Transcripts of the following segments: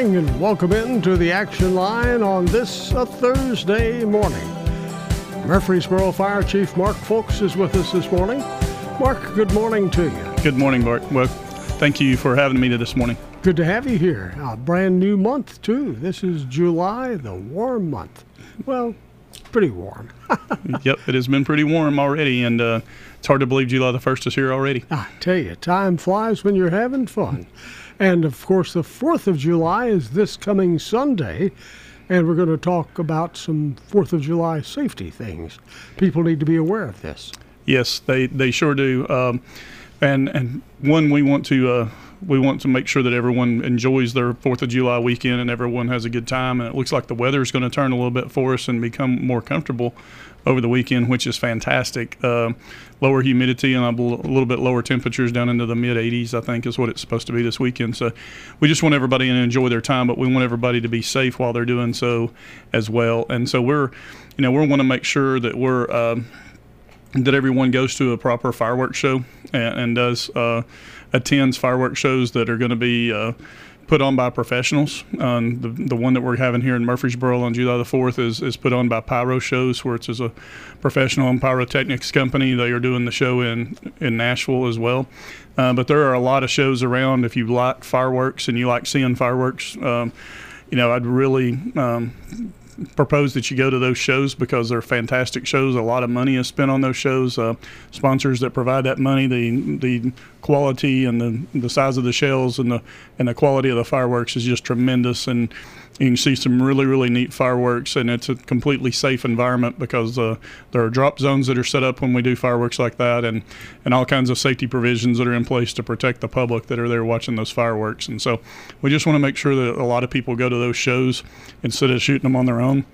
Morning and welcome in to the action line on this a Thursday morning. Murfreesboro Fire Chief Mark Foulks is with us this morning. Mark, good morning to you. Good morning, Bart. Well, thank you for having me this morning. Good to have you here. A brand new month, too. This is July, the warm month. Well, pretty warm. yep, it has been pretty warm already, and uh, it's hard to believe July the 1st is here already. I tell you, time flies when you're having fun. And of course, the 4th of July is this coming Sunday, and we're going to talk about some 4th of July safety things. People need to be aware of this. Yes, they, they sure do. Um, and and one we want to uh, we want to make sure that everyone enjoys their Fourth of July weekend and everyone has a good time. And it looks like the weather is going to turn a little bit for us and become more comfortable over the weekend, which is fantastic. Uh, lower humidity and a little bit lower temperatures down into the mid 80s, I think, is what it's supposed to be this weekend. So we just want everybody to enjoy their time, but we want everybody to be safe while they're doing so as well. And so we're, you know, we want to make sure that we're. Um, that everyone goes to a proper fireworks show and, and does uh, attends fireworks shows that are going to be uh, put on by professionals. Um, the, the one that we're having here in Murfreesboro on July the 4th is, is put on by Pyro Shows, where it's as a professional and pyrotechnics company. They are doing the show in, in Nashville as well. Uh, but there are a lot of shows around. If you like fireworks and you like seeing fireworks, um, you know, I'd really um, propose that you go to those shows because they're fantastic shows. A lot of money is spent on those shows. Uh, sponsors that provide that money, the the quality and the the size of the shells and the and the quality of the fireworks is just tremendous. And you can see some really really neat fireworks, and it's a completely safe environment because uh, there are drop zones that are set up when we do fireworks like that, and and all kinds of safety provisions that are in place to protect the public that are there watching those fireworks. And so we just want to make sure that a lot of people go to those shows instead of shooting them on their own.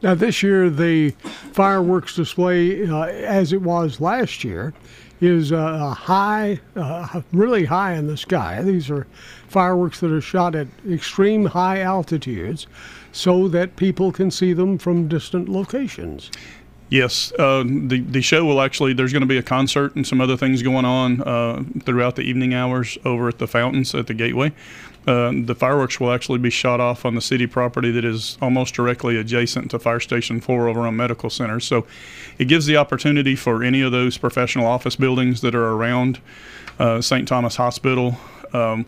Now, this year, the fireworks display, uh, as it was last year, is uh, high, uh, really high in the sky. These are fireworks that are shot at extreme high altitudes so that people can see them from distant locations. Yes, uh, the the show will actually. There's going to be a concert and some other things going on uh, throughout the evening hours over at the fountains at the Gateway. Uh, the fireworks will actually be shot off on the city property that is almost directly adjacent to Fire Station 4 over on Medical Center. So it gives the opportunity for any of those professional office buildings that are around uh, St. Thomas Hospital. Um,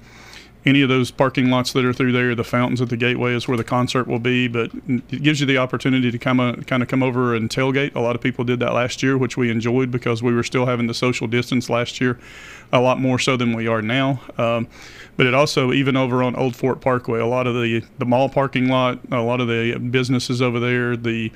any of those parking lots that are through there, the fountains at the gateway is where the concert will be. But it gives you the opportunity to come uh, kind of come over and tailgate. A lot of people did that last year, which we enjoyed because we were still having the social distance last year, a lot more so than we are now. Um, but it also even over on Old Fort Parkway, a lot of the the mall parking lot, a lot of the businesses over there, the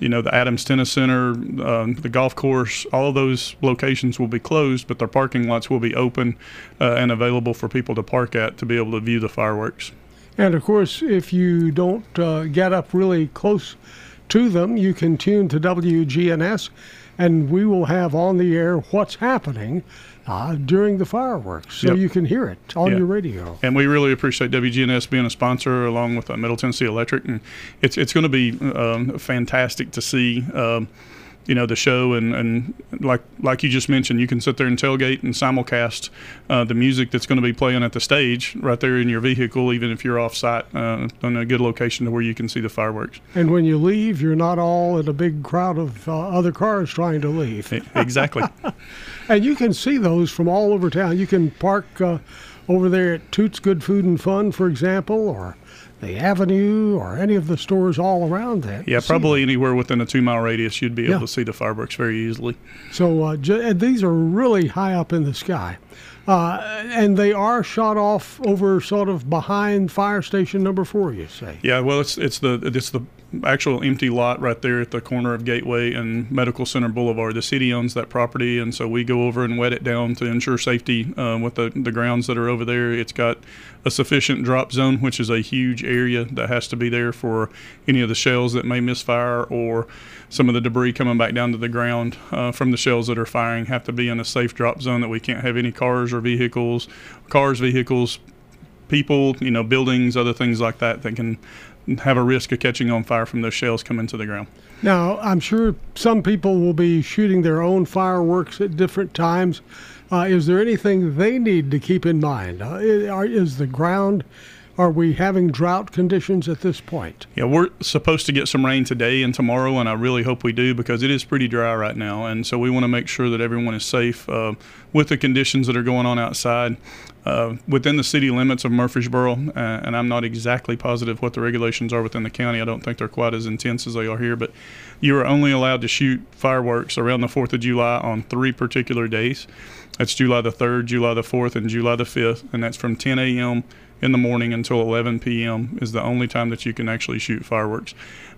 you know, the Adams Tennis Center, um, the golf course, all of those locations will be closed, but their parking lots will be open uh, and available for people to park at to be able to view the fireworks. And of course, if you don't uh, get up really close to them, you can tune to WGNS, and we will have on the air what's happening uh, during the fireworks, so Yep. you can hear it on Yeah. your radio. And we really appreciate WGNS being a sponsor along with uh, Middle Tennessee Electric. And it's, it's going to be um, fantastic to see. Um, you know the show and, and like like you just mentioned you can sit there and tailgate and simulcast uh, the music that's going to be playing at the stage right there in your vehicle even if you're off site uh, in a good location to where you can see the fireworks And when you leave, you're not all in a big crowd of uh, other cars trying to leave. Exactly And you can see those from all over town. You can park uh, over there at Toots Good Food and Fun, for example, or the Avenue, or any of the stores all around that. yeah probably anywhere within a two mile radius you'd be able Yeah. to see the fireworks very easily So uh, and these are really high up in the sky. Uh, and they are shot off over sort of behind fire station number four, you say? Yeah, well, it's it's the it's the actual empty lot right there at the corner of Gateway and Medical Center Boulevard. The city owns that property, and so we go over and wet it down to ensure safety uh, with the the grounds that are over there. It's got a sufficient drop zone, which is a huge area that has to be there for any of the shells that may misfire or some of the debris coming back down to the ground uh, from the shells that are firing have to be in a safe drop zone that we can't have any cars or vehicles, cars, vehicles, people, you know, buildings, other things like that that can have a risk of catching on fire from those shells coming to the ground. Now, I'm sure some people will be shooting their own fireworks at different times. Uh, is there anything they need to keep in mind? Uh, is the ground, are we having drought conditions at this point? Yeah, we're supposed to get some rain today and tomorrow, and I really hope we do because it is pretty dry right now. And so we want to make sure that everyone is safe uh, with the conditions that are going on outside. Uh, within the city limits of Murfreesboro, uh, and I'm not exactly positive what the regulations are within the county. I don't think they're quite as intense as they are here, but you are only allowed to shoot fireworks around the 4th of July on three particular days. That's July the 3rd, July the 4th, and July the 5th, and that's from 10 a.m. in the morning until 11 p.m. is the only time that you can actually shoot fireworks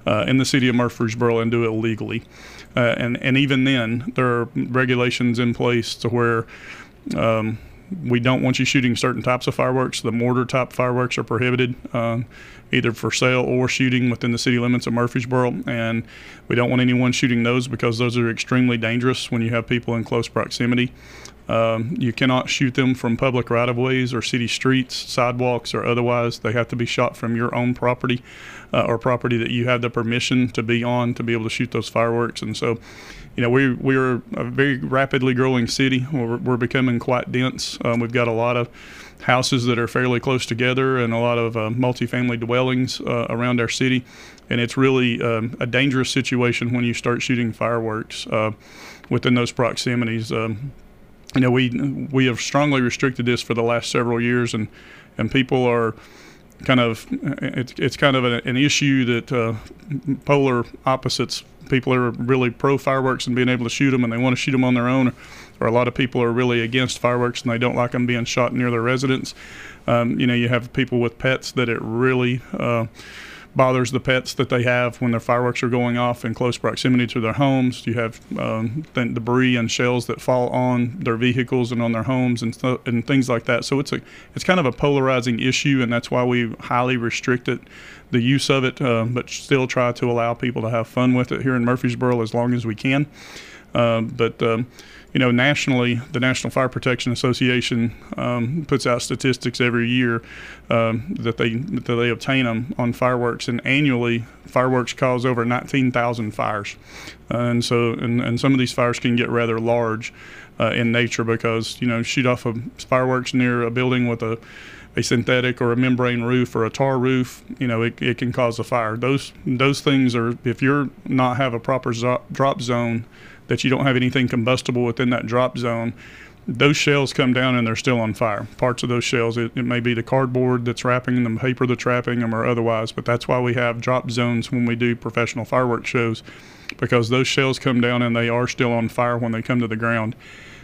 uh, in the city of Murfreesboro and do it legally. Uh, and and even then, there are regulations in place to where. Um, we don't want you shooting certain types of fireworks. The mortar type fireworks are prohibited, um, either for sale or shooting within the city limits of Murfreesboro. And we don't want anyone shooting those because those are extremely dangerous when you have people in close proximity. Um, you cannot shoot them from public right of ways or city streets, sidewalks, or otherwise. They have to be shot from your own property uh, or property that you have the permission to be on to be able to shoot those fireworks. And so, you know, we we're a very rapidly growing city. We're, we're becoming quite dense. Um, we've got a lot of houses that are fairly close together and a lot of uh, multifamily dwellings uh, around our city, and it's really um, a dangerous situation when you start shooting fireworks uh, within those proximities. Um, you know, we we have strongly restricted this for the last several years, and and people are kind of it's it's kind of an issue that uh, polar opposites. People are really pro fireworks and being able to shoot them, and they want to shoot them on their own. Or a lot of people are really against fireworks and they don't like them being shot near their residence. Um, you know, you have people with pets that it really uh, bothers the pets that they have when their fireworks are going off in close proximity to their homes. You have um, debris and shells that fall on their vehicles and on their homes and th- and things like that. So it's a it's kind of a polarizing issue, and that's why we highly restrict it, the use of it, uh, but still try to allow people to have fun with it here in Murfreesboro as long as we can. Uh, but um, you know, nationally, the National Fire Protection Association um, puts out statistics every year um, that they that they obtain them on fireworks, and annually, fireworks cause over 19,000 fires, uh, and so and, and some of these fires can get rather large uh, in nature because you know shoot off of fireworks near a building with a a synthetic or a membrane roof or a tar roof, you know, it, it can cause a fire. Those those things are if you're not have a proper zo- drop zone, that you don't have anything combustible within that drop zone, those shells come down and they're still on fire. Parts of those shells, it, it may be the cardboard that's wrapping them, the paper that's wrapping them, or otherwise. But that's why we have drop zones when we do professional fireworks shows, because those shells come down and they are still on fire when they come to the ground.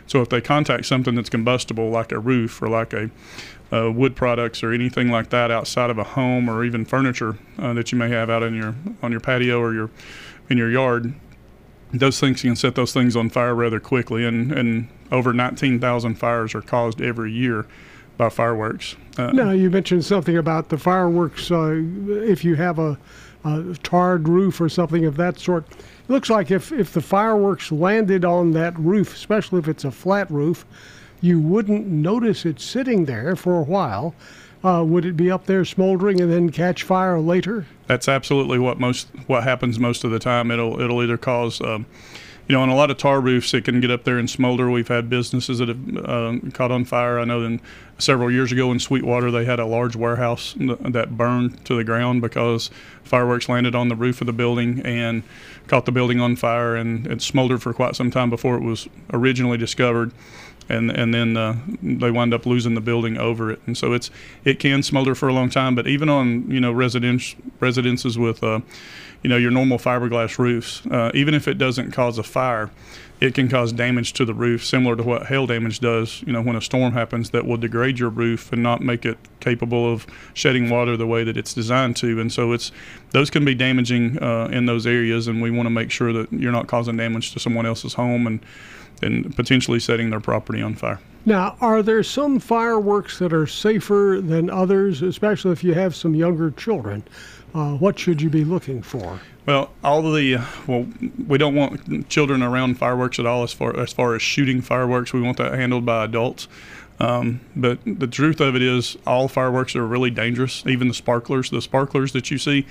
So if they contact something that's combustible, like a roof or like a uh, wood products or anything like that outside of a home or even furniture uh, that you may have out in your on your patio or your in your yard, those things can set those things on fire rather quickly. And, and over 19,000 fires are caused every year by fireworks. Uh, Now, you mentioned something about the fireworks. Uh, if you have a, a tarred roof or something of that sort, it looks like if, if the fireworks landed on that roof, especially if it's a flat roof, you wouldn't notice it sitting there for a while. Uh, would it be up there smoldering and then catch fire later? That's absolutely what most what happens most of the time. It'll it'll either cause, um, you know, on a lot of tar roofs, it can get up there and smolder. We've had businesses that have um, caught on fire. I know in several years ago in Sweetwater, they had a large warehouse that burned to the ground because fireworks landed on the roof of the building and caught the building on fire, and it smoldered for quite some time before it was originally discovered. And and then uh, they wind up losing the building over it. And so it's it can smolder for a long time. But even on you know residence residences with uh, you know your normal fiberglass roofs, uh, even if it doesn't cause a fire, it can cause damage to the roof, similar to what hail damage does. You know, when a storm happens, that will degrade your roof and not make it capable of shedding water the way that it's designed to. And so it's those can be damaging uh, in those areas, and we want to make sure that you're not causing damage to someone else's home and and potentially setting their property on fire. Now, are there some fireworks that are safer than others, especially if you have some younger children? Uh, what should you be looking for? Well, all the well, we don't want children around fireworks at all. As far as far as shooting fireworks, we want that handled by adults. Um, but the truth of it is, all fireworks are really dangerous. Even the sparklers, the sparklers that you see,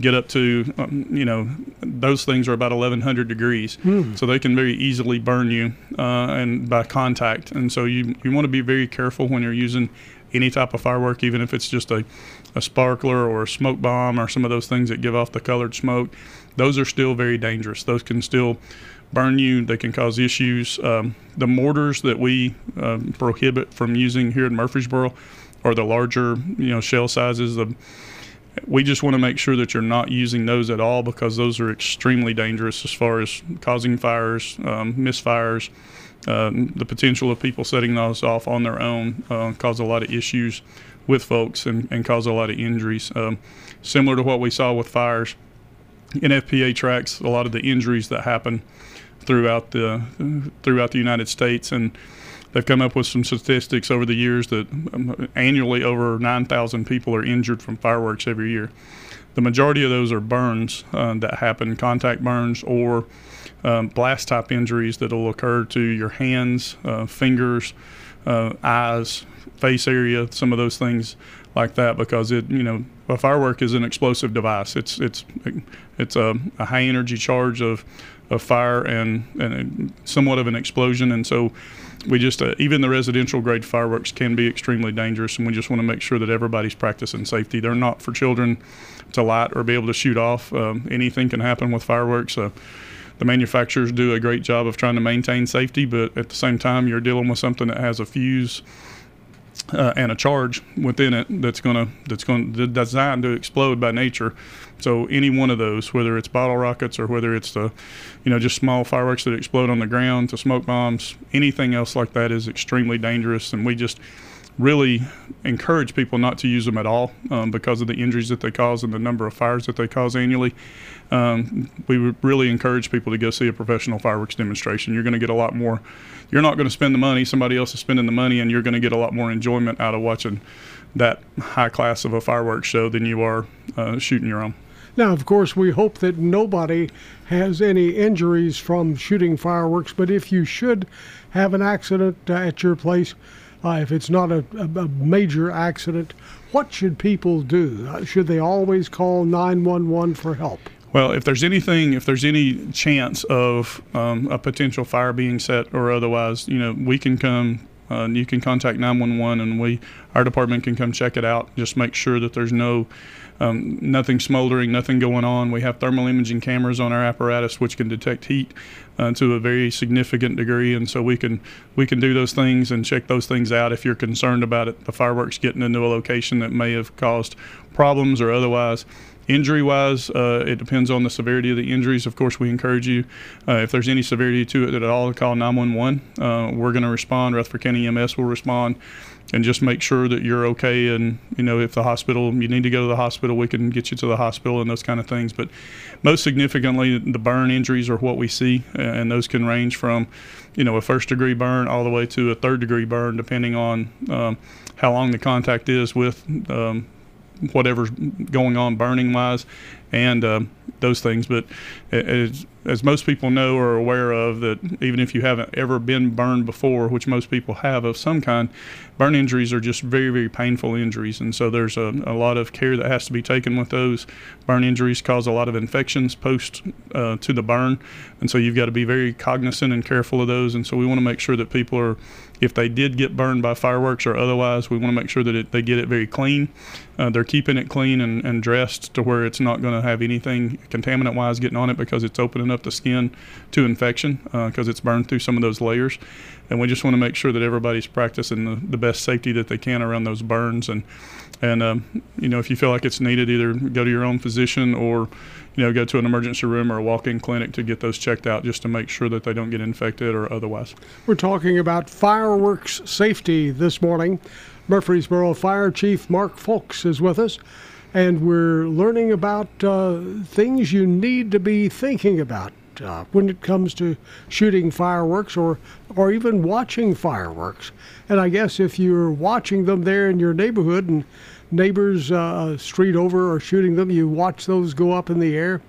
get up to, um, you know, those things are about 1100 degrees, so they can very easily burn you uh, and by contact. And so you you want to be very careful when you're using any type of firework, even if it's just a, a sparkler or a smoke bomb or some of those things that give off the colored smoke. Those are still very dangerous. Those can still burn you. They can cause issues. Um, the mortars that we um, prohibit from using here in Murfreesboro are the larger, you know, shell sizes. The, we just want to make sure that you're not using those at all because those are extremely dangerous as far as causing fires, um, misfires. Um, the potential of people setting those off on their own uh, cause a lot of issues with folks and, and cause a lot of injuries. Um, similar to what we saw with fires, NFPA tracks a lot of the injuries that happen throughout the throughout the United States, and they've come up with some statistics over the years that um, annually over 9,000 people are injured from fireworks every year. The majority of those are burns uh, that happen, contact burns or um, blast type injuries that will occur to your hands, uh, fingers, uh, eyes, face area, some of those things like that because it you know a firework is an explosive device. It's it's it's a, a high energy charge of of fire and and somewhat of an explosion, and so we just uh, even the residential grade fireworks can be extremely dangerous, and we just want to make sure that everybody's practicing safety. They're not for children to light or be able to shoot off. Um, anything can happen with fireworks. Uh, the manufacturers do a great job of trying to maintain safety, but at the same time, you're dealing with something that has a fuse uh, and a charge within it that's going to that's going to designed to explode by nature. So any one of those, whether it's bottle rockets or whether it's the, you know, just small fireworks that explode on the ground to smoke bombs, anything else like that is extremely dangerous, and we just really encourage people not to use them at all um, because of the injuries that they cause and the number of fires that they cause annually. Um, we really encourage people to go see a professional fireworks demonstration. You're going to get a lot more. You're not going to spend the money. Somebody else is spending the money, and you're going to get a lot more enjoyment out of watching that high class of a fireworks show than you are uh, shooting your own. Now, of course, we hope that nobody has any injuries from shooting fireworks, but if you should have an accident uh, at your place, uh, if it's not a, a, major accident, what should people do? Uh, should they always call 911 for help? Well, if there's anything, if there's any chance of um, a potential fire being set or otherwise, you know, we can come. Uh, you can contact 911, and we, our department, can come check it out. Just make sure that there's no, um, nothing smoldering, nothing going on. We have thermal imaging cameras on our apparatus, which can detect heat uh, to a very significant degree, and so we can we can do those things and check those things out if you're concerned about it, the fireworks getting into a location that may have caused problems or otherwise. Injury wise, uh, it depends on the severity of the injuries. Of course, we encourage you, uh, if there's any severity to it at all, call 911. Uh, we're going to respond. Rutherford County EMS will respond and just make sure that you're okay. And, you know, if the hospital, you need to go to the hospital, we can get you to the hospital and those kind of things. But most significantly, the burn injuries are what we see, and those can range from, you know, a first degree burn all the way to a third degree burn, depending on um, how long the contact is with. Um, whatever's going on burning wise and uh, those things. But as, as most people know or are aware of, that even if you haven't ever been burned before, which most people have of some kind, burn injuries are just very, very painful injuries. And so there's a, a lot of care that has to be taken with those. Burn injuries cause a lot of infections post uh, to the burn. And so you've got to be very cognizant and careful of those. And so we want to make sure that people are if they did get burned by fireworks or otherwise, we want to make sure that it, they get it very clean. Uh, they're keeping it clean and, and dressed to where it's not going to have anything contaminant wise getting on it because it's opening up the skin to infection because uh, it's burned through some of those layers. and we just want to make sure that everybody's practicing the, the best safety that they can around those burns. And and um, you know, if you feel like it's needed, either go to your own physician or you know go to an emergency room or a walk-in clinic to get those checked out, just to make sure that they don't get infected or otherwise. We're talking about fireworks safety this morning. Murfreesboro Fire Chief Mark Foulks is with us, and we're learning about uh, things you need to be thinking about uh, when it comes to shooting fireworks or or even watching fireworks. And I guess if you're watching them there in your neighborhood and neighbors uh, street over are shooting them, you watch those go up in the air.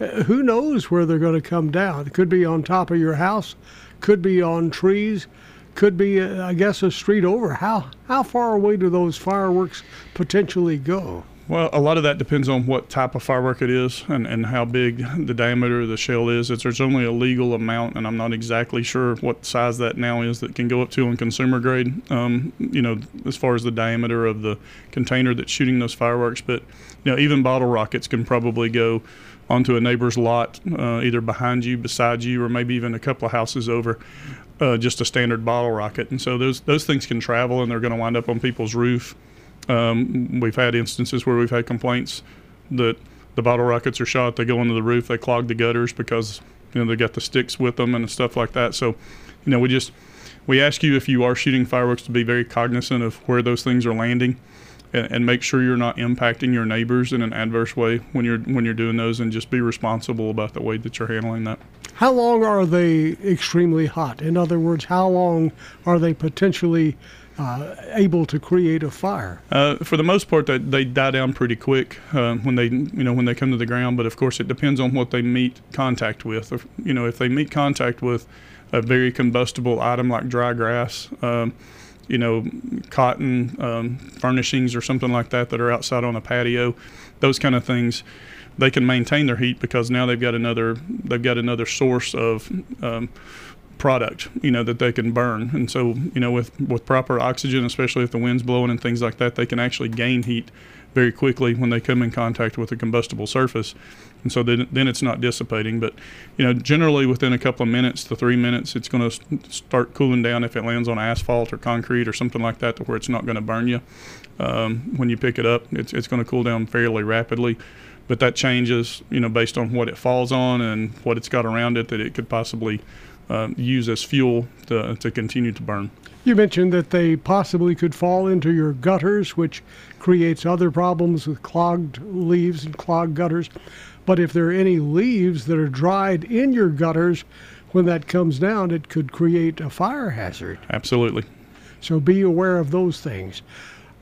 Uh, who knows where they're going to come down? It could be on top of your house, could be on trees, could be, uh, I guess, a street over. How how far away do those fireworks potentially go? Well, a lot of that depends on what type of firework it is and, and how big the diameter of the shell is. It's, there's only a legal amount, and I'm not exactly sure what size that now is that can go up to on consumer grade, um, you know, as far as the diameter of the container that's shooting those fireworks. But, you know, even bottle rockets can probably go onto a neighbor's lot, uh, either behind you, beside you, or maybe even a couple of houses over. Uh, just a standard bottle rocket, and so those those things can travel, and they're going to wind up on people's roof. Um, we've had instances where we've had complaints that the bottle rockets are shot. They go into the roof, they clog the gutters because you know they got the sticks with them and stuff like that. So, you know, we just we ask you if you are shooting fireworks to be very cognizant of where those things are landing, and, and make sure you're not impacting your neighbors in an adverse way when you're when you're doing those, and just be responsible about the way that you're handling that. How long are they extremely hot? In other words, how long are they potentially uh, able to create a fire? Uh, for the most part, they, they die down pretty quick uh, when they you know when they come to the ground. But of course, it depends on what they meet contact with. If, you know, if they meet contact with a very combustible item like dry grass, um, you know, cotton um, furnishings or something like that that are outside on a patio, those kind of things, they can maintain their heat because now they've got another they've got another source of um, product, you know, that they can burn. And so, you know, with, with proper oxygen, especially if the wind's blowing and things like that, they can actually gain heat very quickly when they come in contact with a combustible surface. And so then, then it's not dissipating. But, you know, generally within a couple of minutes to three minutes, it's going to start cooling down if it lands on asphalt or concrete or something like that to where it's not going to burn you. Um, when you pick it up, it's, it's going to cool down fairly rapidly but that changes, you know, based on what it falls on and what it's got around it that it could possibly uh, use as fuel to, to continue to burn. You mentioned that they possibly could fall into your gutters, which creates other problems with clogged leaves and clogged gutters. But if there are any leaves that are dried in your gutters, when that comes down, it could create a fire hazard. Absolutely. So be aware of those things.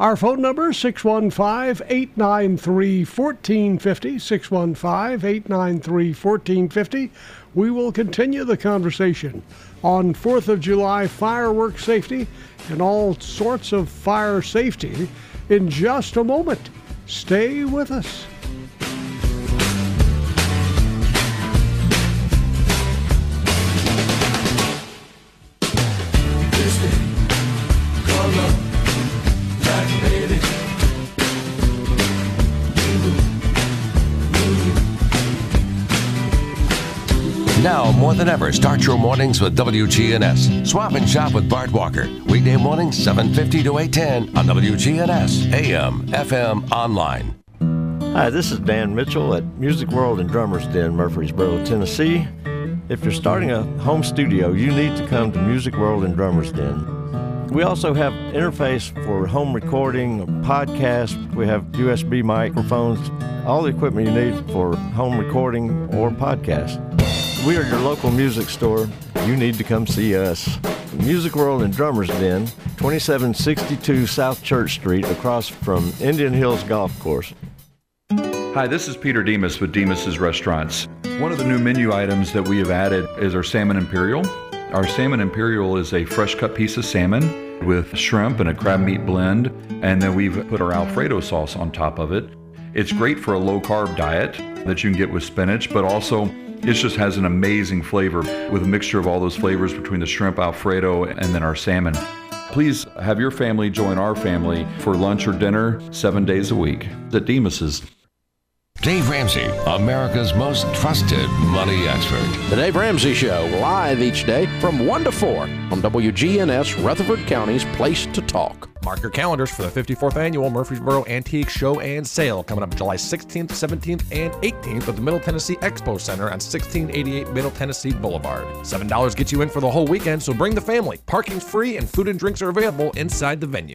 Our phone number 615-893-1450, 615-893-1450. We will continue the conversation on 4th of July fireworks safety and all sorts of fire safety in just a moment. Stay with us. Now, more than ever, start your mornings with WGNS. Swap and shop with Bart Walker. Weekday mornings, 750 to 810 on WGNS, AM, FM, online. Hi, this is Dan Mitchell at Music World and Drummers Den, Murfreesboro, Tennessee. If you're starting a home studio, you need to come to Music World and Drummers Den. We also have interface for home recording, podcast. We have USB microphones, all the equipment you need for home recording or podcast. We are your local music store. You need to come see us. Music World and Drummers Den, 2762 South Church Street, across from Indian Hills Golf Course. Hi, this is Peter Demos with Demos's Restaurants. One of the new menu items that we have added is our Salmon Imperial. Our Salmon Imperial is a fresh cut piece of salmon with shrimp and a crab meat blend, and then we've put our Alfredo sauce on top of it. It's great for a low carb diet that you can get with spinach, but also it just has an amazing flavor with a mixture of all those flavors between the shrimp Alfredo and then our salmon. Please have your family join our family for lunch or dinner seven days a week at Demos's. Dave Ramsey, America's most trusted money expert. The Dave Ramsey Show, live each day from 1 to 4 on WGNS, Rutherford County's Place to Talk. Mark your calendars for the 54th annual Murfreesboro Antique Show and Sale coming up July 16th, 17th, and 18th at the Middle Tennessee Expo Center on 1688 Middle Tennessee Boulevard. $7 gets you in for the whole weekend, so bring the family. Parking's free and food and drinks are available inside the venue.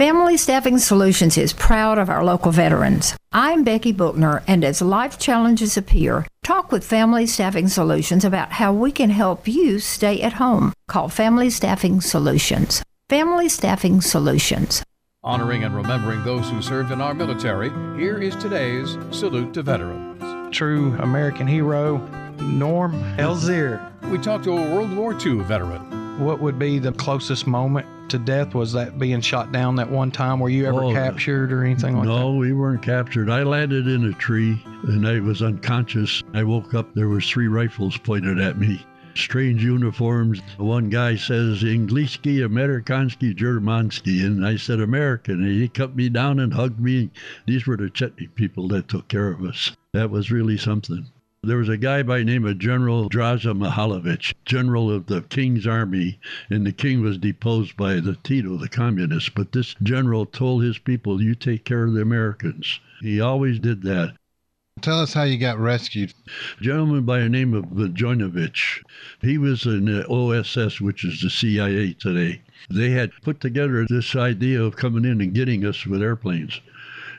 Family Staffing Solutions is proud of our local veterans. I'm Becky Bookner, and as life challenges appear, talk with Family Staffing Solutions about how we can help you stay at home. Call Family Staffing Solutions. Family Staffing Solutions. Honoring and remembering those who served in our military, here is today's Salute to Veterans. True American hero, Norm Elzier. We talked to a World War II veteran. What would be the closest moment to death? Was that being shot down that one time? Were you ever Oh, captured or anything like that? No, we weren't captured. I landed in a tree and I was unconscious. I woke up, there was three rifles pointed at me. Strange uniforms. One guy says, Angliski, Amerikanski, Germanski. And I said, American. And he cut me down and hugged me. These were the Chetnik people that took care of us. That was really something. There was a guy by the name of General Draza Mihailovich, general of the king's army, and the king was deposed by the Tito, the communists. But this general told his people, You take care of the Americans. He always did that. Tell us how you got rescued. A gentleman by the name of Vujnovich. He was in the OSS, which is the CIA today. They had put together this idea of coming in and getting us with airplanes.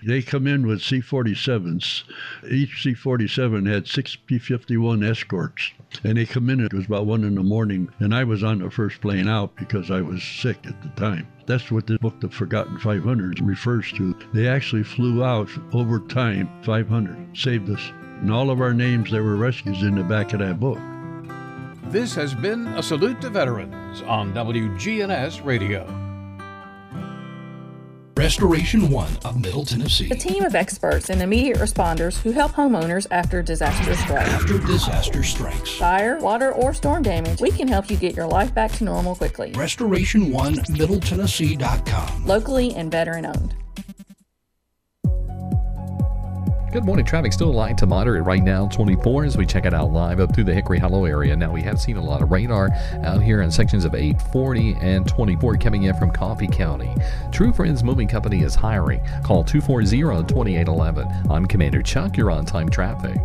They come in with C 47s. Each C 47 had six P 51 escorts. And they come in, it was about one in the morning, and I was on the first plane out because I was sick at the time. That's what the book, The Forgotten 500, refers to. They actually flew out over time, 500, saved us. And all of our names, there were rescues in the back of that book. This has been a Salute to Veterans on WGNS Radio. Restoration One of Middle Tennessee. A team of experts and immediate responders who help homeowners after disaster strikes. After disaster strikes. Fire, water, or storm damage, we can help you get your life back to normal quickly. Restoration One MiddleTennessee.com. Locally and veteran owned. Good morning. Traffic still light to moderate right now, 24 as we check it out live up through the Hickory Hollow area. Now, we have seen a lot of radar out here in sections of 840 and 24 coming in from Coffee County. True Friends Moving Company is hiring. Call 240 2811. I'm Commander Chuck. You're on time traffic.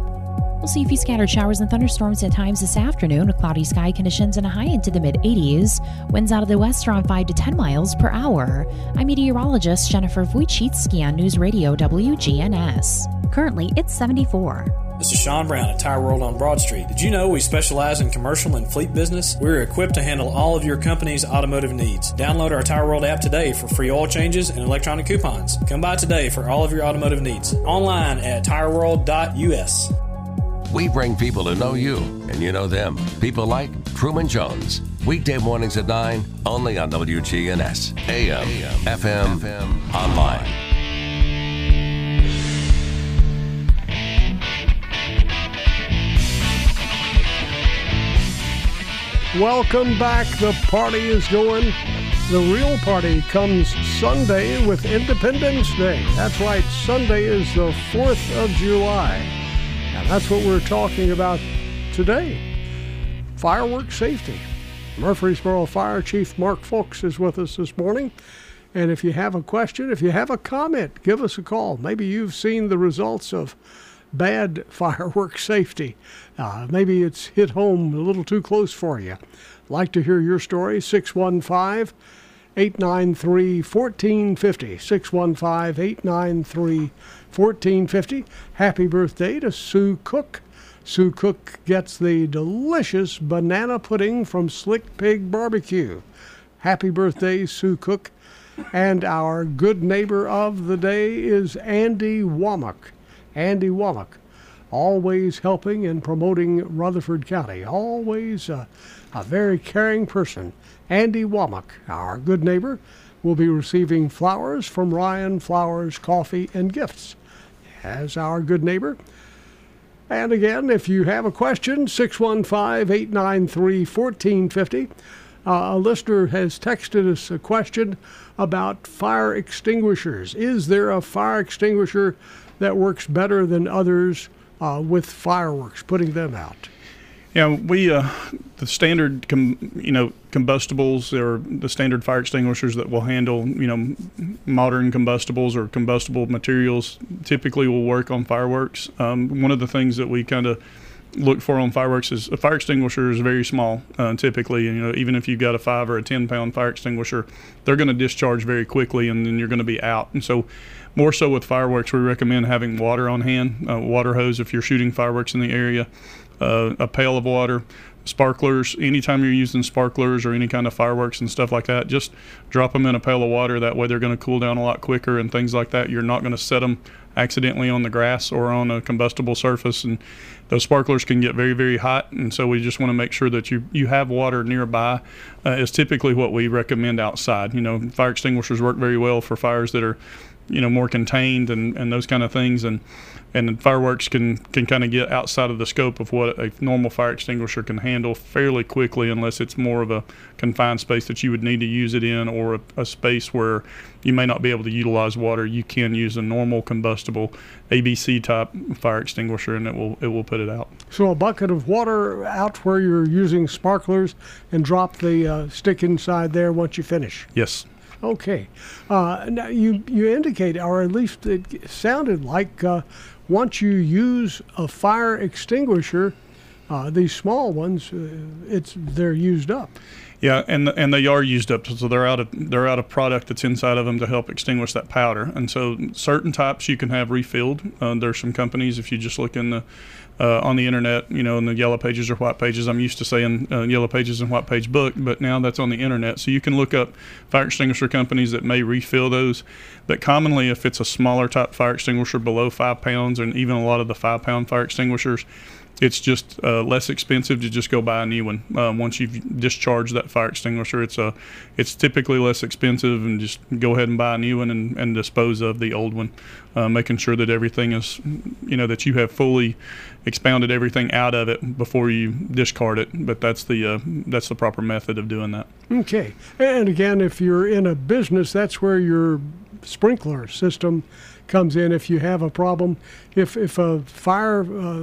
We'll see a few scattered showers and thunderstorms at times this afternoon with cloudy sky conditions and a high into the mid 80s. Winds out of the west around 5 to 10 miles per hour. I'm meteorologist Jennifer Wojcicki on News Radio WGNS. Currently, it's 74. This is Sean Brown at Tire World on Broad Street. Did you know we specialize in commercial and fleet business? We're equipped to handle all of your company's automotive needs. Download our Tire World app today for free oil changes and electronic coupons. Come by today for all of your automotive needs. Online at tireworld.us. We bring people to know you, and you know them. People like Truman Jones. Weekday mornings at 9, only on WGNS, AM, FM, FM, online. Welcome back. The party is going. The real party comes Sunday with Independence Day. That's right, Sunday is the 4th of July. And that's what we're talking about today fireworks safety. Murfreesboro Fire Chief Mark Foulks is with us this morning. And if you have a question, if you have a comment, give us a call. Maybe you've seen the results of bad fireworks safety. Uh, maybe it's hit home a little too close for you. Like to hear your story, 615 893 1450. 615 893 1450. Happy birthday to Sue Cook. Sue Cook gets the delicious banana pudding from Slick Pig Barbecue. Happy birthday, Sue Cook. And our good neighbor of the day is Andy Womack. Andy Womack, always helping and promoting Rutherford County, always a, a very caring person. Andy Womack, our good neighbor, will be receiving flowers from Ryan Flowers Coffee and Gifts as our good neighbor. And again, if you have a question, 615 893 1450. Uh, a listener has texted us a question about fire extinguishers. Is there a fire extinguisher that works better than others uh, with fireworks, putting them out? Yeah, we uh, the standard, com, you know, combustibles or the standard fire extinguishers that will handle, you know, modern combustibles or combustible materials typically will work on fireworks. Um, one of the things that we kind of look for on fireworks is a fire extinguisher is very small uh, typically you know even if you've got a five or a ten pound fire extinguisher they're going to discharge very quickly and then you're going to be out and so more so with fireworks we recommend having water on hand uh, water hose if you're shooting fireworks in the area uh, a pail of water sparklers anytime you're using sparklers or any kind of fireworks and stuff like that just drop them in a pail of water. That way they're going to cool down a lot quicker and things like that. You're not going to set them accidentally on the grass or on a combustible surface and those sparklers can get very very hot and so we just want to make sure that you you have water nearby uh, is typically what we recommend outside. You know fire extinguishers work very well for fires that are you know more contained and, and those kind of things and and fireworks can can kind of get outside of the scope of what a normal fire extinguisher can handle fairly quickly unless it's more of a confined space that you would need to use it in or a, a space where you may not be able to utilize water. You can use a normal combustible ABC type fire extinguisher and it will it will put it out. So a bucket of water out where you're using sparklers and drop the uh, stick inside there once you finish. yes Okay. Uh, now you you indicate, or at least it sounded like, uh, once you use a fire extinguisher, uh, these small ones, uh, it's they're used up. Yeah, and and they are used up, so they're out of they're out of product that's inside of them to help extinguish that powder. And so certain types you can have refilled. Uh, there's some companies if you just look in the uh, on the internet, you know, in the yellow pages or white pages. I'm used to saying uh, yellow pages and white page book, but now that's on the internet. So you can look up fire extinguisher companies that may refill those. But commonly, if it's a smaller type fire extinguisher below five pounds, and even a lot of the five pound fire extinguishers, it's just uh, less expensive to just go buy a new one um, once you've discharged that fire extinguisher. It's a, it's typically less expensive, and just go ahead and buy a new one and, and dispose of the old one, uh, making sure that everything is, you know, that you have fully expounded everything out of it before you discard it. But that's the uh, that's the proper method of doing that. Okay. And again, if you're in a business, that's where your sprinkler system comes in. If you have a problem, if if a fire, uh,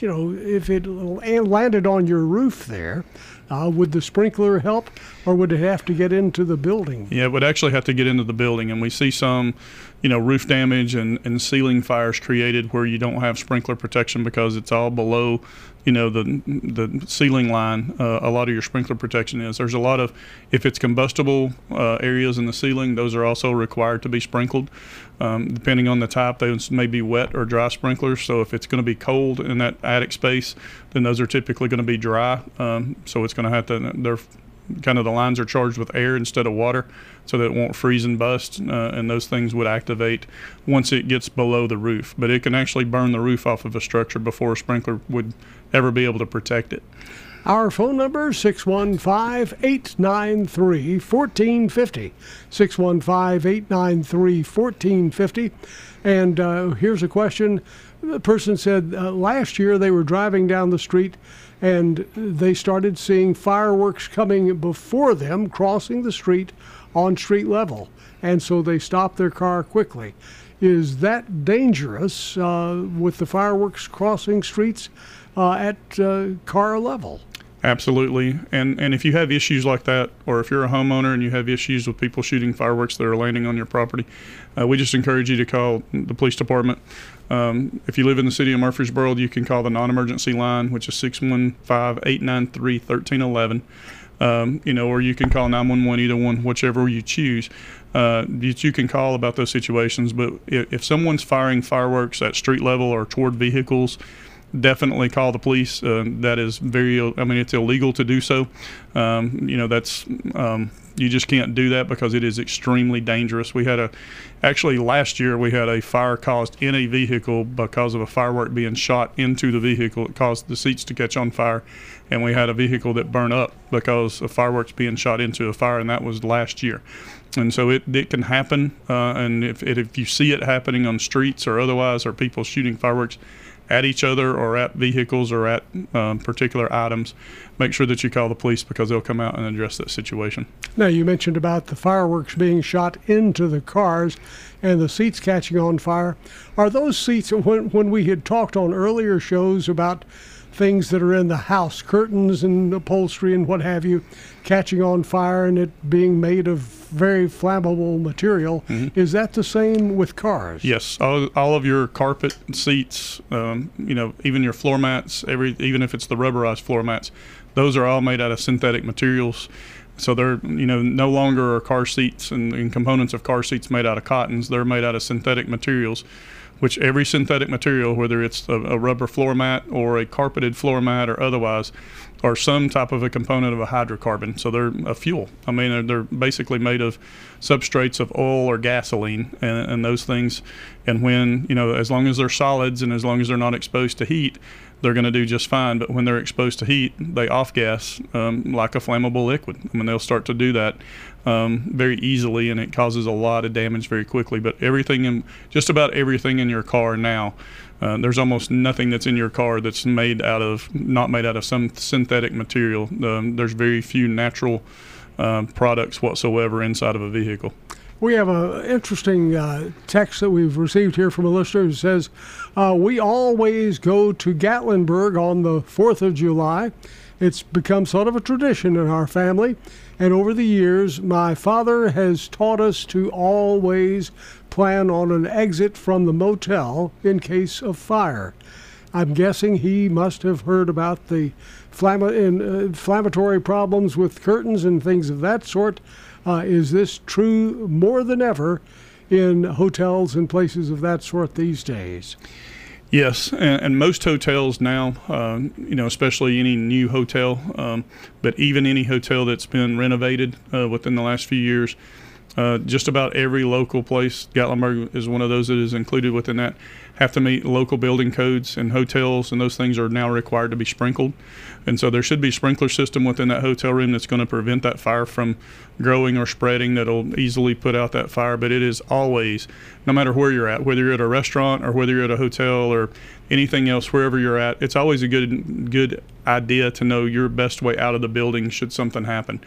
you know, if it landed on your roof there, uh, would the sprinkler help, or would it have to get into the building? Yeah, it would actually have to get into the building, and we see some, you know, roof damage and, and ceiling fires created where you don't have sprinkler protection because it's all below, you know, the the ceiling line. Uh, a lot of your sprinkler protection is. There's a lot of, if it's combustible uh, areas in the ceiling, those are also required to be sprinkled. Um, depending on the type, those may be wet or dry sprinklers. So if it's going to be cold in that attic space, then those are typically going to be dry. Um, so it's going to have to they're kind of the lines are charged with air instead of water so that it won't freeze and bust uh, and those things would activate once it gets below the roof but it can actually burn the roof off of a structure before a sprinkler would ever be able to protect it Our phone number 615-893-1450. 615-893-1450. And uh, here's a question. The person said uh, last year they were driving down the street and they started seeing fireworks coming before them crossing the street on street level. And so they stopped their car quickly. Is that dangerous uh, with the fireworks crossing streets uh, at uh, car level? Absolutely. And and if you have issues like that, or if you're a homeowner and you have issues with people shooting fireworks that are landing on your property, uh, we just encourage you to call the police department. Um, if you live in the city of Murfreesboro, you can call the non-emergency line, which is 615-893-1311. Um, you know, or you can call 911, either one, whichever you choose. Uh, you, you can call about those situations. But if, if someone's firing fireworks at street level or toward vehicles, definitely call the police. Uh, that is very, I mean, it's illegal to do so. Um, you know, that's, um, you just can't do that because it is extremely dangerous. We had a, actually last year we had a fire caused in a vehicle because of a firework being shot into the vehicle. It caused the seats to catch on fire. And we had a vehicle that burned up because of fireworks being shot into a fire, and that was last year and so it, it can happen. Uh, and if, if you see it happening on streets or otherwise, or people shooting fireworks, at each other or at vehicles or at um, particular items, make sure that you call the police because they'll come out and address that situation. Now, you mentioned about the fireworks being shot into the cars and the seats catching on fire. Are those seats, when, when we had talked on earlier shows about things that are in the house, curtains and upholstery and what have you, catching on fire and it being made of very flammable material, is that the same with cars? Yes, all, all of your carpet seats, um, you know, even your floor mats, every even if it's the rubberized floor mats, those are all made out of synthetic materials. So they're you know no longer are car seats and, and components of car seats made out of cottons. They're made out of synthetic materials, which every synthetic material, whether it's a, a rubber floor mat or a carpeted floor mat or otherwise, are some type of a component of a hydrocarbon. So they're a fuel. I mean, they're, they're basically made of substrates of oil or gasoline and, and those things. And when, you know, as long as they're solids and as long as they're not exposed to heat, they're going to do just fine. But when they're exposed to heat, they off gas um, like a flammable liquid. I mean, they'll start to do that um, very easily, and it causes a lot of damage very quickly. But everything in just about everything in your car now, uh, there's almost nothing that's in your car that's made out of not made out of some synthetic material. Um, there's very few natural um, products whatsoever inside of a vehicle. We have an interesting uh, text that we've received here from a listener who says, uh, We always go to Gatlinburg on the 4th of July. It's become sort of a tradition in our family. And over the years, my father has taught us to always plan on an exit from the motel in case of fire. I'm guessing he must have heard about the uh, inflammatory problems with curtains and things of that sort. Uh, is this true more than ever in hotels and places of that sort these days? Yes, and, and most hotels now, uh, you know, especially any new hotel, um, but even any hotel that's been renovated uh, within the last few years, uh, just about every local place, Gatlinburg is one of those that is included within that, have to meet local building codes and hotels, and those things are now required to be sprinkled. And so there should be sprinkler system within that hotel room that's going to prevent that fire from growing or spreading that'll easily put out that fire. But it is always, no matter where you're at, whether you're at a restaurant or whether you're at a hotel or anything else, wherever you're at, it's always a good good idea to know your best way out of the building should something happen.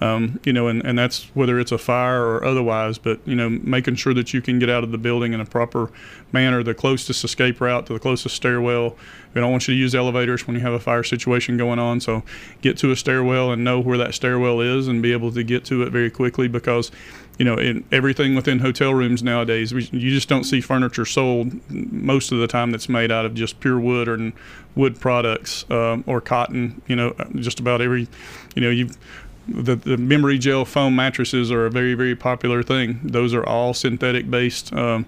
Um, you know, and, and that's whether it's a fire or otherwise, but, you know, making sure that you can get out of the building in a proper manner, the closest escape route to the closest stairwell. We don't want you to use elevators when you have a fire situation going on. So get to a stairwell and know where that stairwell is and be able to get to it very quickly because you know, in everything within hotel rooms nowadays, we, you just don't see furniture sold most of the time that's made out of just pure wood or wood products um, or cotton. You know, just about every, you know, you the, the memory gel foam mattresses are a very very popular thing. Those are all synthetic based. Um,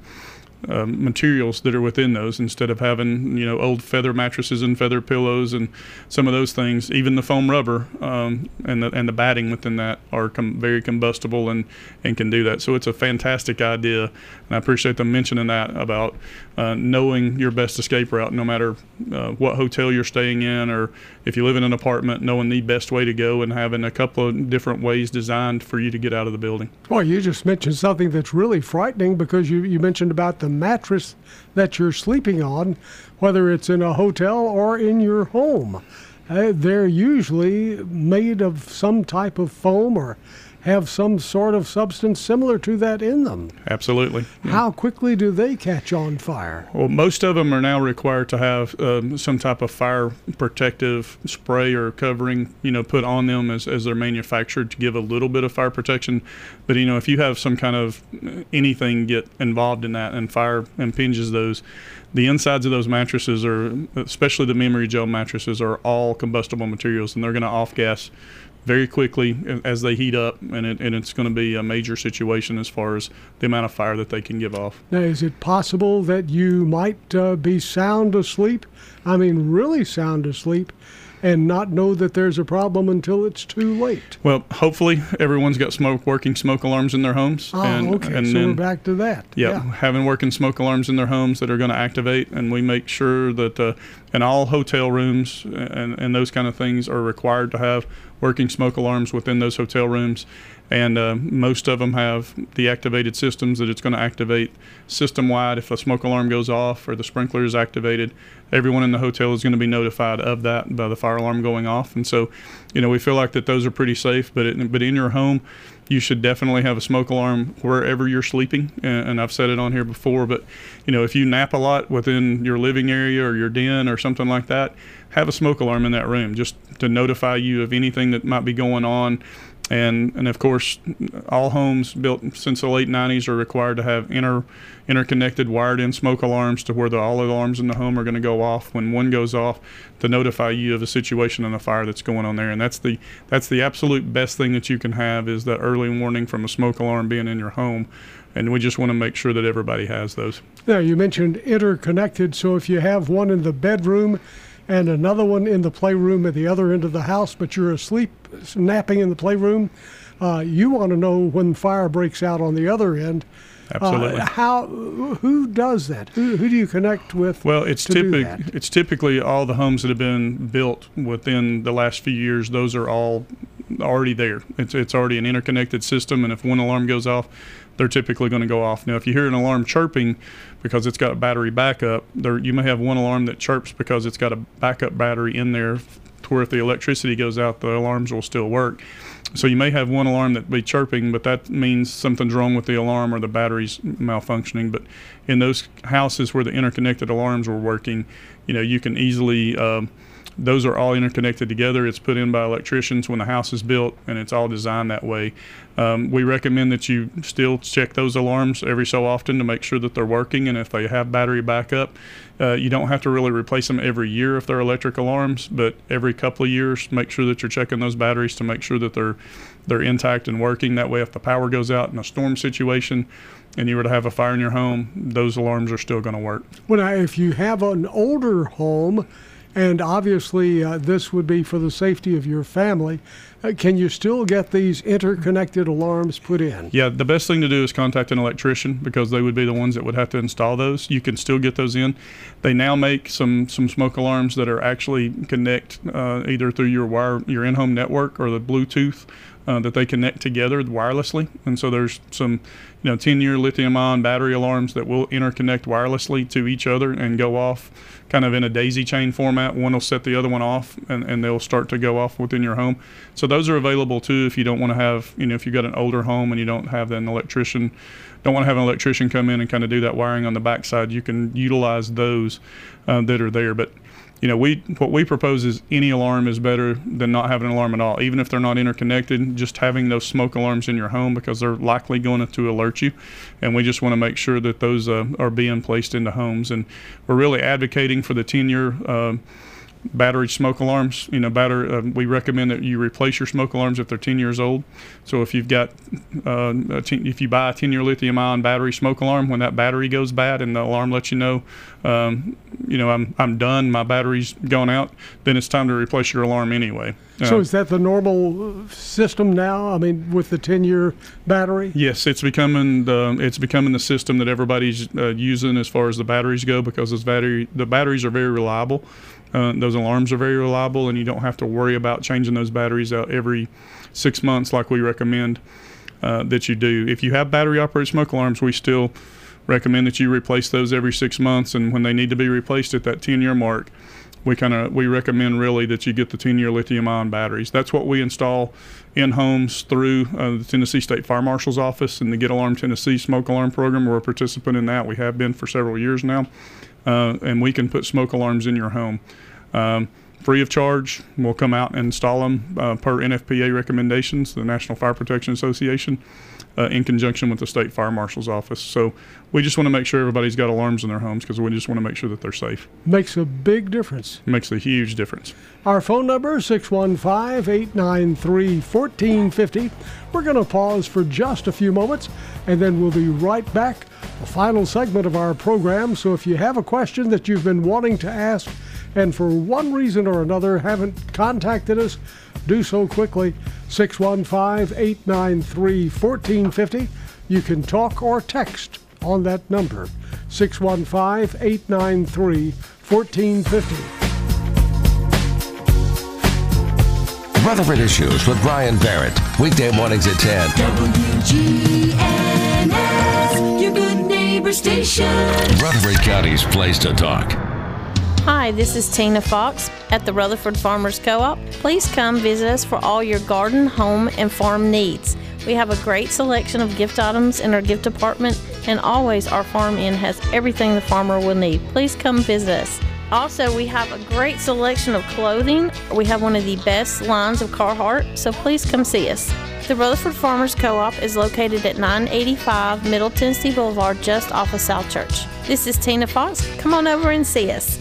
um, materials that are within those instead of having you know old feather mattresses and feather pillows and some of those things. Even the foam rubber um, and the and the batting within that are com- very combustible and and can do that. So it's a fantastic idea and I appreciate them mentioning that about uh, knowing your best escape route no matter uh, what hotel you're staying in or if you live in an apartment knowing the best way to go and having a couple of different ways designed for you to get out of the building. Well, you just mentioned something that's really frightening because you, you mentioned about the mattress that you're sleeping on, whether it's in a hotel or in your home. Uh, they're usually made of some type of foam or have some sort of substance similar to that in them. absolutely How quickly do they catch on fire? Well, most of them are now required to have um, some type of fire protective spray or covering, you know, put on them as, as they're manufactured to give a little bit of fire protection. But, you know, if you have some kind of uh, anything get involved in that and fire impinges those, the insides of those mattresses are, especially the memory gel mattresses, are all combustible materials and they're going to off gas very quickly as they heat up, and, it, and it's going to be a major situation as far as the amount of fire that they can give off. Now, is it possible that you might uh, be sound asleep? I mean, really sound asleep, and not know that there's a problem until it's too late? Well, hopefully everyone's got smoke working smoke alarms in their homes. Oh, and, okay. and so then, we're back to that. Yeah, having working smoke alarms in their homes that are going to activate, and we make sure that uh, in all hotel rooms and, and those kind of things are required to have working smoke alarms within those hotel rooms. and uh, most of them have the activated systems that it's going to activate system wide. If a smoke alarm goes off or the sprinkler is activated, everyone in the hotel is going to be notified of that by the fire alarm going off. And so, you know, we feel like that those are pretty safe. But it, but in your home, you should definitely have a smoke alarm wherever you're sleeping. And, I've said it on here before, but you know, if you nap a lot within your living area or your den or something like that, have a smoke alarm in that room just to notify you of anything that might be going on and and of course all homes built since the late 90s are required to have inter interconnected wired in smoke alarms to where the all alarms in the home are going to go off. When one goes off to notify you of a situation and a fire that's going on there. And that's the that's the absolute best thing that you can have is that early warning from a smoke alarm being in your home. And we just want to make sure that everybody has those. Now, you mentioned interconnected, so if you have one in the bedroom and another one in the playroom at the other end of the house, but you're asleep, napping in the playroom, uh, you want to know when fire breaks out on the other end. Absolutely. Uh, how? Who does that? Who, who do you connect with? Well, it's to do typic, that? it's typically all the homes that have been built within the last few years. Those are all already there. It's it's already an interconnected system, and if one alarm goes off, they're typically going to go off. Now, if you hear an alarm chirping because it's got a battery backup, there you may have one alarm that chirps because it's got a backup battery in there, to where if the electricity goes out, the alarms will still work. So you may have one alarm that be chirping, but that means something's wrong with the alarm or the battery's malfunctioning. But in those houses where the interconnected alarms were working, you know, you can easily um, those are all interconnected together. It's put in by electricians when the house is built, and it's all designed that way. Um, we recommend that you still check those alarms every so often to make sure that they're working, and if they have battery backup, uh, you don't have to really replace them every year if they're electric alarms, but every couple of years, make sure that you're checking those batteries to make sure that they're they're intact and working. That way, if the power goes out in a storm situation, and you were to have a fire in your home, those alarms are still going to work. Well, now, if you have an older home, and obviously uh, this would be for the safety of your family, uh, can you still get these interconnected alarms put in? Yeah, the best thing to do is contact an electrician because they would be the ones that would have to install those. You can still get those in. They now make some some smoke alarms that are actually connect uh, either through your wire, your in-home network, or the Bluetooth. Uh, that they connect together wirelessly, and so there's some, you know, 10-year lithium-ion battery alarms that will interconnect wirelessly to each other and go off, kind of in a daisy chain format. One will set the other one off, and, and they'll start to go off within your home. So those are available too if you don't want to have, you know, if you've got an older home and you don't have an electrician, don't want to have an electrician come in and kind of do that wiring on the backside. You can utilize those uh, that are there, but you know, we what we propose is any alarm is better than not having an alarm at all, even if they're not interconnected. Just having those smoke alarms in your home because they're likely going to alert you, and we just want to make sure that those uh, are being placed into homes. And we're really advocating for the 10-year. Uh, battery smoke alarms. You know, battery. Uh, we recommend that you replace your smoke alarms if they're 10 years old. So if you've got, uh, a ten, if you buy a 10-year lithium-ion battery smoke alarm, when that battery goes bad and the alarm lets you know, um, you know, I'm I'm done. My battery's gone out. Then it's time to replace your alarm anyway. So Uh, is that the normal uh, system now? I mean, with the 10-year battery? Yes, it's becoming the it's becoming the system that everybody's uh, using as far as the batteries go because those battery the batteries are very reliable. Uh, those alarms are very reliable, and you don't have to worry about changing those batteries out every six months like we recommend uh, that you do. If you have battery operated smoke alarms, we still recommend that you replace those every six months, and when they need to be replaced at that 10 year mark, we kind of we recommend really that you get the 10 year lithium ion batteries. That's what we install in homes through uh, the Tennessee State Fire Marshal's office and the Get Alarm Tennessee smoke alarm program. We're a participant in that. We have been for several years now, uh, and we can put smoke alarms in your home. Um, Free of charge, we'll come out and install them uh, per NFPA recommendations, the National Fire Protection Association, uh, in conjunction with the State Fire Marshal's office. So we just want to make sure everybody's got alarms in their homes because we just want to make sure that they're safe. Makes a big difference. Makes a huge difference. Our phone number 615-893-1450. We're going to pause for just a few moments and then we'll be right back. The final segment of our program. So if you have a question that you've been wanting to ask and for one reason or another haven't contacted us, do so quickly. 615-893-1450. You can talk or text on that number. 615-893-1450. Rutherford Issues with Brian Barrett. Weekday mornings at 10. WGNS, your good neighbor station. Rutherford County's place to talk. Hi, this is Tina Fox at the Rutherford Farmers Co op. Please come visit us for all your garden, home, and farm needs. We have a great selection of gift items in our gift department, and always our farm inn has everything the farmer will need. Please come visit us. Also, we have a great selection of clothing. We have one of the best lines of Carhartt, so please come see us. The Rutherford Farmers Co-op is located at 985 Middle Tennessee Boulevard, just off of South Church. This is Tina Fox. Come on over and see us.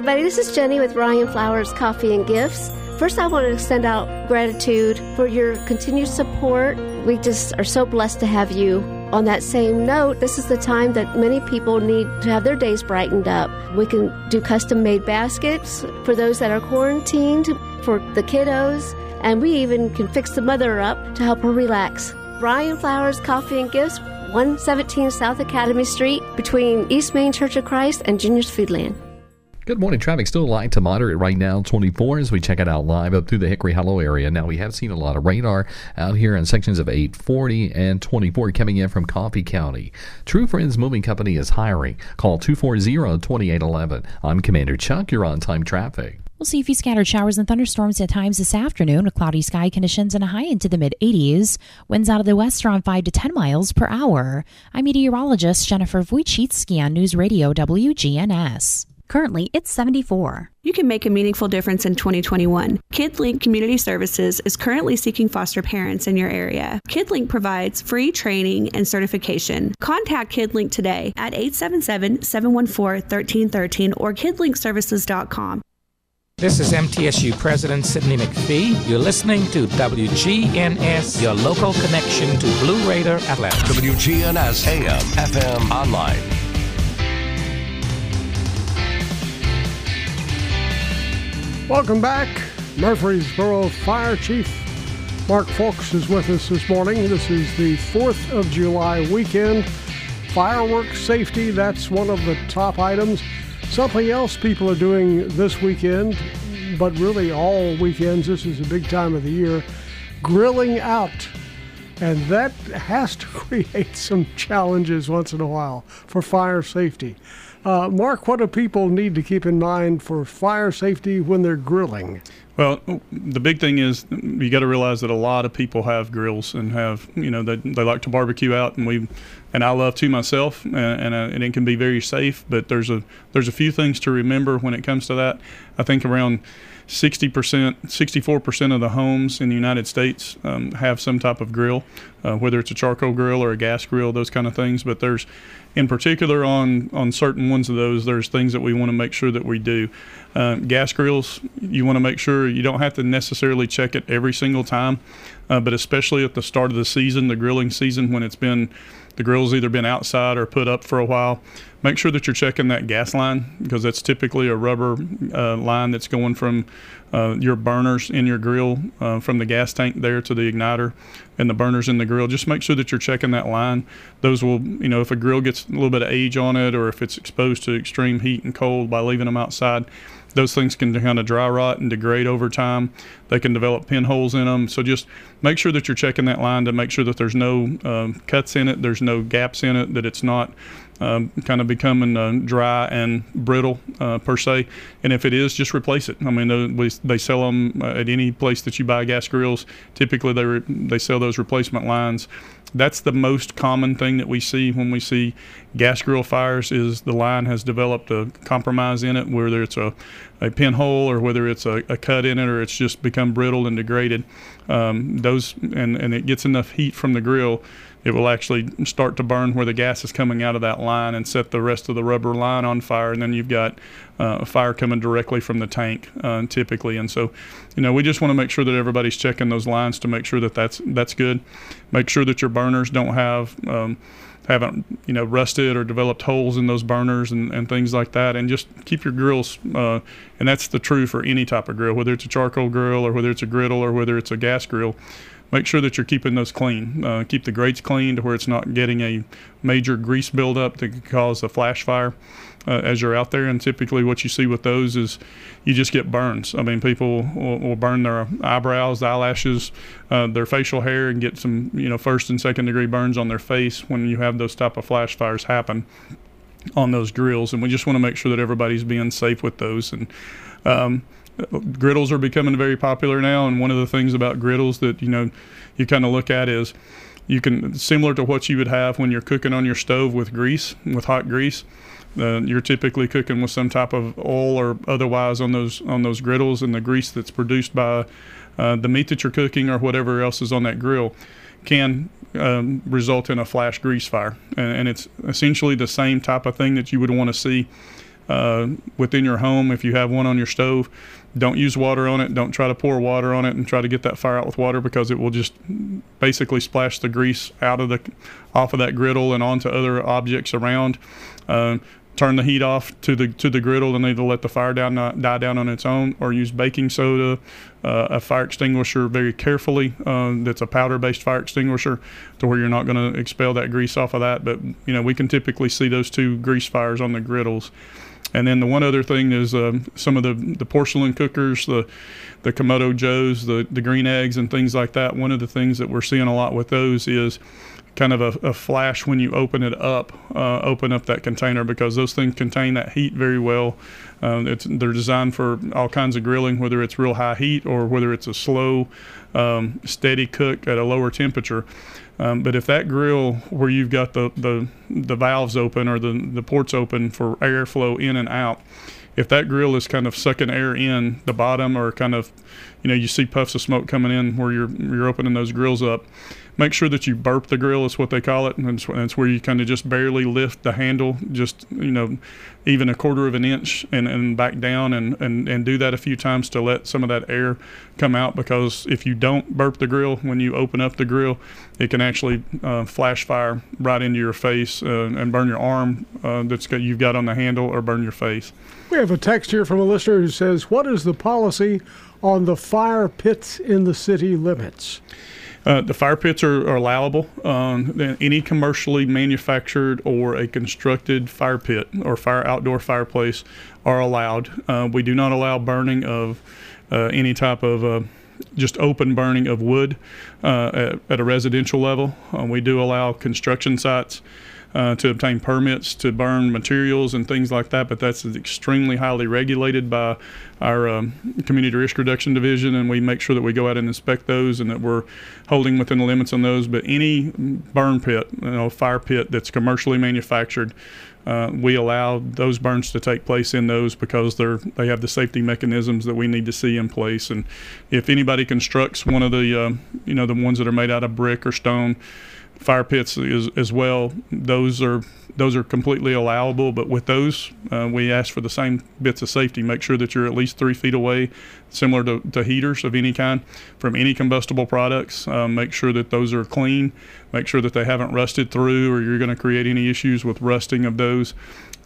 Everybody. This is Jenny with Rion Flowers Coffee and Gifts. First, I want to send out gratitude for your continued support. We just are so blessed to have you. On that same note, this is the time that many people need to have their days brightened up. We can do custom made baskets for those that are quarantined, for the kiddos, and we even can fix the mother up to help her relax. Rion Flowers Coffee and Gifts, 117 South Academy Street, between East Main Church of Christ and Junior's Foodland. Good morning. Traffic still light to moderate right now, 24 as we check it out live up through the Hickory Hollow area. Now, we have seen a lot of radar out here in sections of 840 and 24 coming in from Coffee County. True Friends Moving Company is hiring. Call 240 2811. I'm Commander Chuck. You're on time traffic. We'll see a few scattered showers and thunderstorms at times this afternoon with cloudy sky conditions and a high into the mid 80s. Winds out of the west around 5 to 10 miles per hour. I'm meteorologist Jennifer Wojcicki on News Radio WGNS. Currently, it's 74. You can make a meaningful difference in 2021. KidLink Community Services is currently seeking foster parents in your area. KidLink provides free training and certification. Contact KidLink today at 877 714 1313 or kidlinkservices.com. This is MTSU President Sidney McPhee. You're listening to WGNS, your local connection to Blue Raider Athletics. WGNS AM, FM, online. Welcome back. Murfreesboro Fire Chief Mark Foulks is with us this morning. This is the 4th of July weekend. Fireworks safety, that's one of the top items. Something else people are doing this weekend, but really all weekends, this is a big time of the year, grilling out. And that has to create some challenges once in a while for fire safety. Uh, Mark, what do people need to keep in mind for fire safety when they're grilling? Well, the big thing is you got to realize that a lot of people have grills and have you know they, they like to barbecue out, and we and I love to myself, and and, uh, and it can be very safe. But there's a there's a few things to remember when it comes to that. I think around 60%, 64% of the homes in the United States um, have some type of grill, uh, whether it's a charcoal grill or a gas grill, those kind of things. But there's, in particular, on on certain ones of those, there's things that we want to make sure that we do. Uh, gas grills, you want to make sure you don't have to necessarily check it every single time, uh, but especially at the start of the season, the grilling season, when it's been the grill's either been outside or put up for a while. Make sure that you're checking that gas line because that's typically a rubber uh, line that's going from uh, your burners in your grill uh, from the gas tank there to the igniter and the burners in the grill. Just make sure that you're checking that line. Those will, you know, if a grill gets a little bit of age on it or if it's exposed to extreme heat and cold by leaving them outside, those things can kind of dry rot and degrade over time. They can develop pinholes in them. So just make sure that you're checking that line to make sure that there's no um, cuts in it, there's no gaps in it, that it's not um, kind of becoming uh, dry and brittle uh, per se. And if it is, just replace it. I mean, they, they sell them at any place that you buy gas grills. Typically, they re- they sell those replacement lines. That's the most common thing that we see when we see gas grill fires is the line has developed a compromise in it, whether it's a, a pinhole or whether it's a, a cut in it or it's just become brittle and degraded. Um, those and, and it gets enough heat from the grill it will actually start to burn where the gas is coming out of that line and set the rest of the rubber line on fire. And then you've got uh, fire coming directly from the tank, uh, typically. And so, you know, we just want to make sure that everybody's checking those lines to make sure that that's that's good. Make sure that your burners don't have um, haven't you know rusted or developed holes in those burners and, and things like that and just keep your grills uh, and that's the true for any type of grill whether it's a charcoal grill or whether it's a griddle or whether it's a gas grill make sure that you're keeping those clean uh, keep the grates clean to where it's not getting a major grease buildup that could cause a flash fire uh, as you're out there. And typically, what you see with those is you just get burns. I mean, people will, will burn their eyebrows, eyelashes, uh, their facial hair, and get some you know first and second degree burns on their face when you have those type of flash fires happen on those grills. And we just want to make sure that everybody's being safe with those. And um, griddles are becoming very popular now. And one of the things about griddles that you know you kind of look at is you can similar to what you would have when you're cooking on your stove with grease with hot grease uh, you're typically cooking with some type of oil or otherwise on those on those griddles and the grease that's produced by uh, the meat that you're cooking or whatever else is on that grill can um, result in a flash grease fire and, and, it's essentially the same type of thing that you would want to see uh, within your home if you have one on your stove don't use water on it. Don't try to pour water on it and try to get that fire out with water because it will just basically splash the grease out of the off of that griddle and onto other objects around. Uh, turn the heat off to the to the griddle and either let the fire down uh, die down on its own or use baking soda uh, a fire extinguisher very carefully uh, that's a powder based fire extinguisher to where you're not going to expel that grease off of that. But you know we can typically see those two grease fires on the griddles and then the one other thing is um, some of the, the porcelain cookers, the the Kamado Joes, the, the green eggs, and things like that. One of the things that we're seeing a lot with those is kind of a, a flash when you open it up, uh, open up that container because those things contain that heat very well. Um, they're designed for all kinds of grilling, whether it's real high heat or whether it's a slow, um, steady cook at a lower temperature. Um, but if that grill where you've got the, the, the valves open or the, the ports open for airflow in and out, if that grill is kind of sucking air in the bottom or kind of, you know, you see puffs of smoke coming in where you're you're opening those grills up, make sure that you burp the grill is what they call it, and that's, where you kind of just barely lift the handle, just you know, even a quarter of an inch and, and back down, and, and and do that a few times to let some of that air come out. Because if you don't burp the grill when you open up the grill, it can actually uh, flash fire right into your face uh, and burn your arm uh, that's got, you've got on the handle or burn your face. We have a text here from a listener who says, What is the policy on the fire pits in the city limits? Uh, the fire pits are, are allowable. Um, any commercially manufactured or a constructed fire pit or fire outdoor fireplace are allowed. Uh, we do not allow burning of uh, any type of uh, just open burning of wood uh, at, at, a residential level. We do allow construction sites uh, to obtain permits to burn materials and things like that, but that's extremely highly regulated by our um, community risk reduction division, and we make sure that we go out and inspect those and that we're holding within the limits on those. But any burn pit, you know, fire pit that's commercially manufactured, uh, we allow those burns to take place in those because they're they have the safety mechanisms that we need to see in place. And if anybody constructs one of the uh, you know the ones that are made out of brick or stone, fire pits as, as well. Those are those are completely allowable, but with those, uh, we ask for the same bits of safety. Make sure that you're at least three feet away, similar to, to heaters of any kind, from any combustible products. Um, make sure that those are clean. Make sure that they haven't rusted through, or you're going to create any issues with rusting of those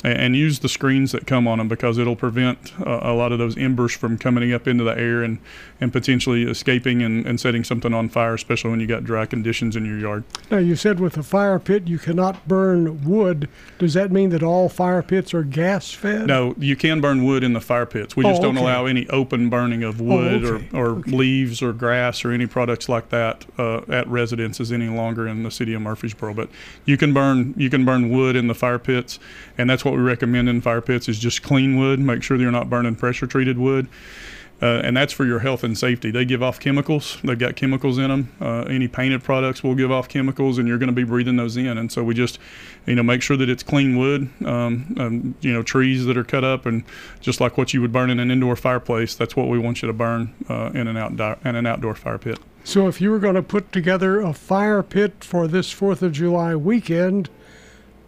and use the screens that come on them because it'll prevent uh, a lot of those embers from coming up into the air and, and potentially escaping and, and setting something on fire, especially when you got dry conditions in your yard. Now, you said with a fire pit you cannot burn wood. Does that mean that all fire pits are gas fed? No, you can burn wood in the fire pits. We just oh, don't allow any open burning of oh, wood oh, okay. or, or okay. leaves or grass or any products like that uh, at residences any longer in the city of Murfreesboro. But you can burn you can burn wood in the fire pits, and that's what we recommend in fire pits is just clean wood. Make sure you're not burning pressure treated wood. Uh, and that's for your health and safety. They give off chemicals. They've got chemicals in them. Uh, any painted products will give off chemicals, and you're going to be breathing those in. And so we just, you know, make sure that it's clean wood. Um, um, you know, trees that are cut up, and just like what you would burn in an indoor fireplace, that's what we want you to burn uh, in an outdoor in an outdoor fire pit. So if you were going to put together a fire pit for this Fourth of July weekend,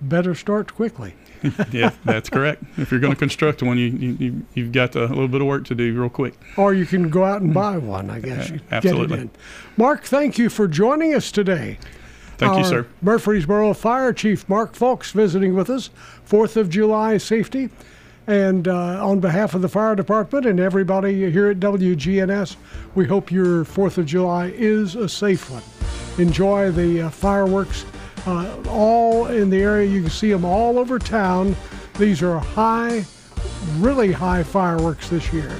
better start quickly. yeah, that's correct. If you're going to construct one, you, you you've got a little bit of work to do real quick. Or you can go out and buy one, I guess. You Absolutely. Get it in. Mark, thank you for joining us today. Thank you, sir. Murfreesboro Fire Chief Mark Foulks visiting with us. Fourth of July safety. And uh, on behalf of the fire department and everybody here at WGNS, we hope your Fourth of July is a safe one. Enjoy the uh, fireworks uh, all in the area. You can see them all over town. These are high, really high fireworks this year.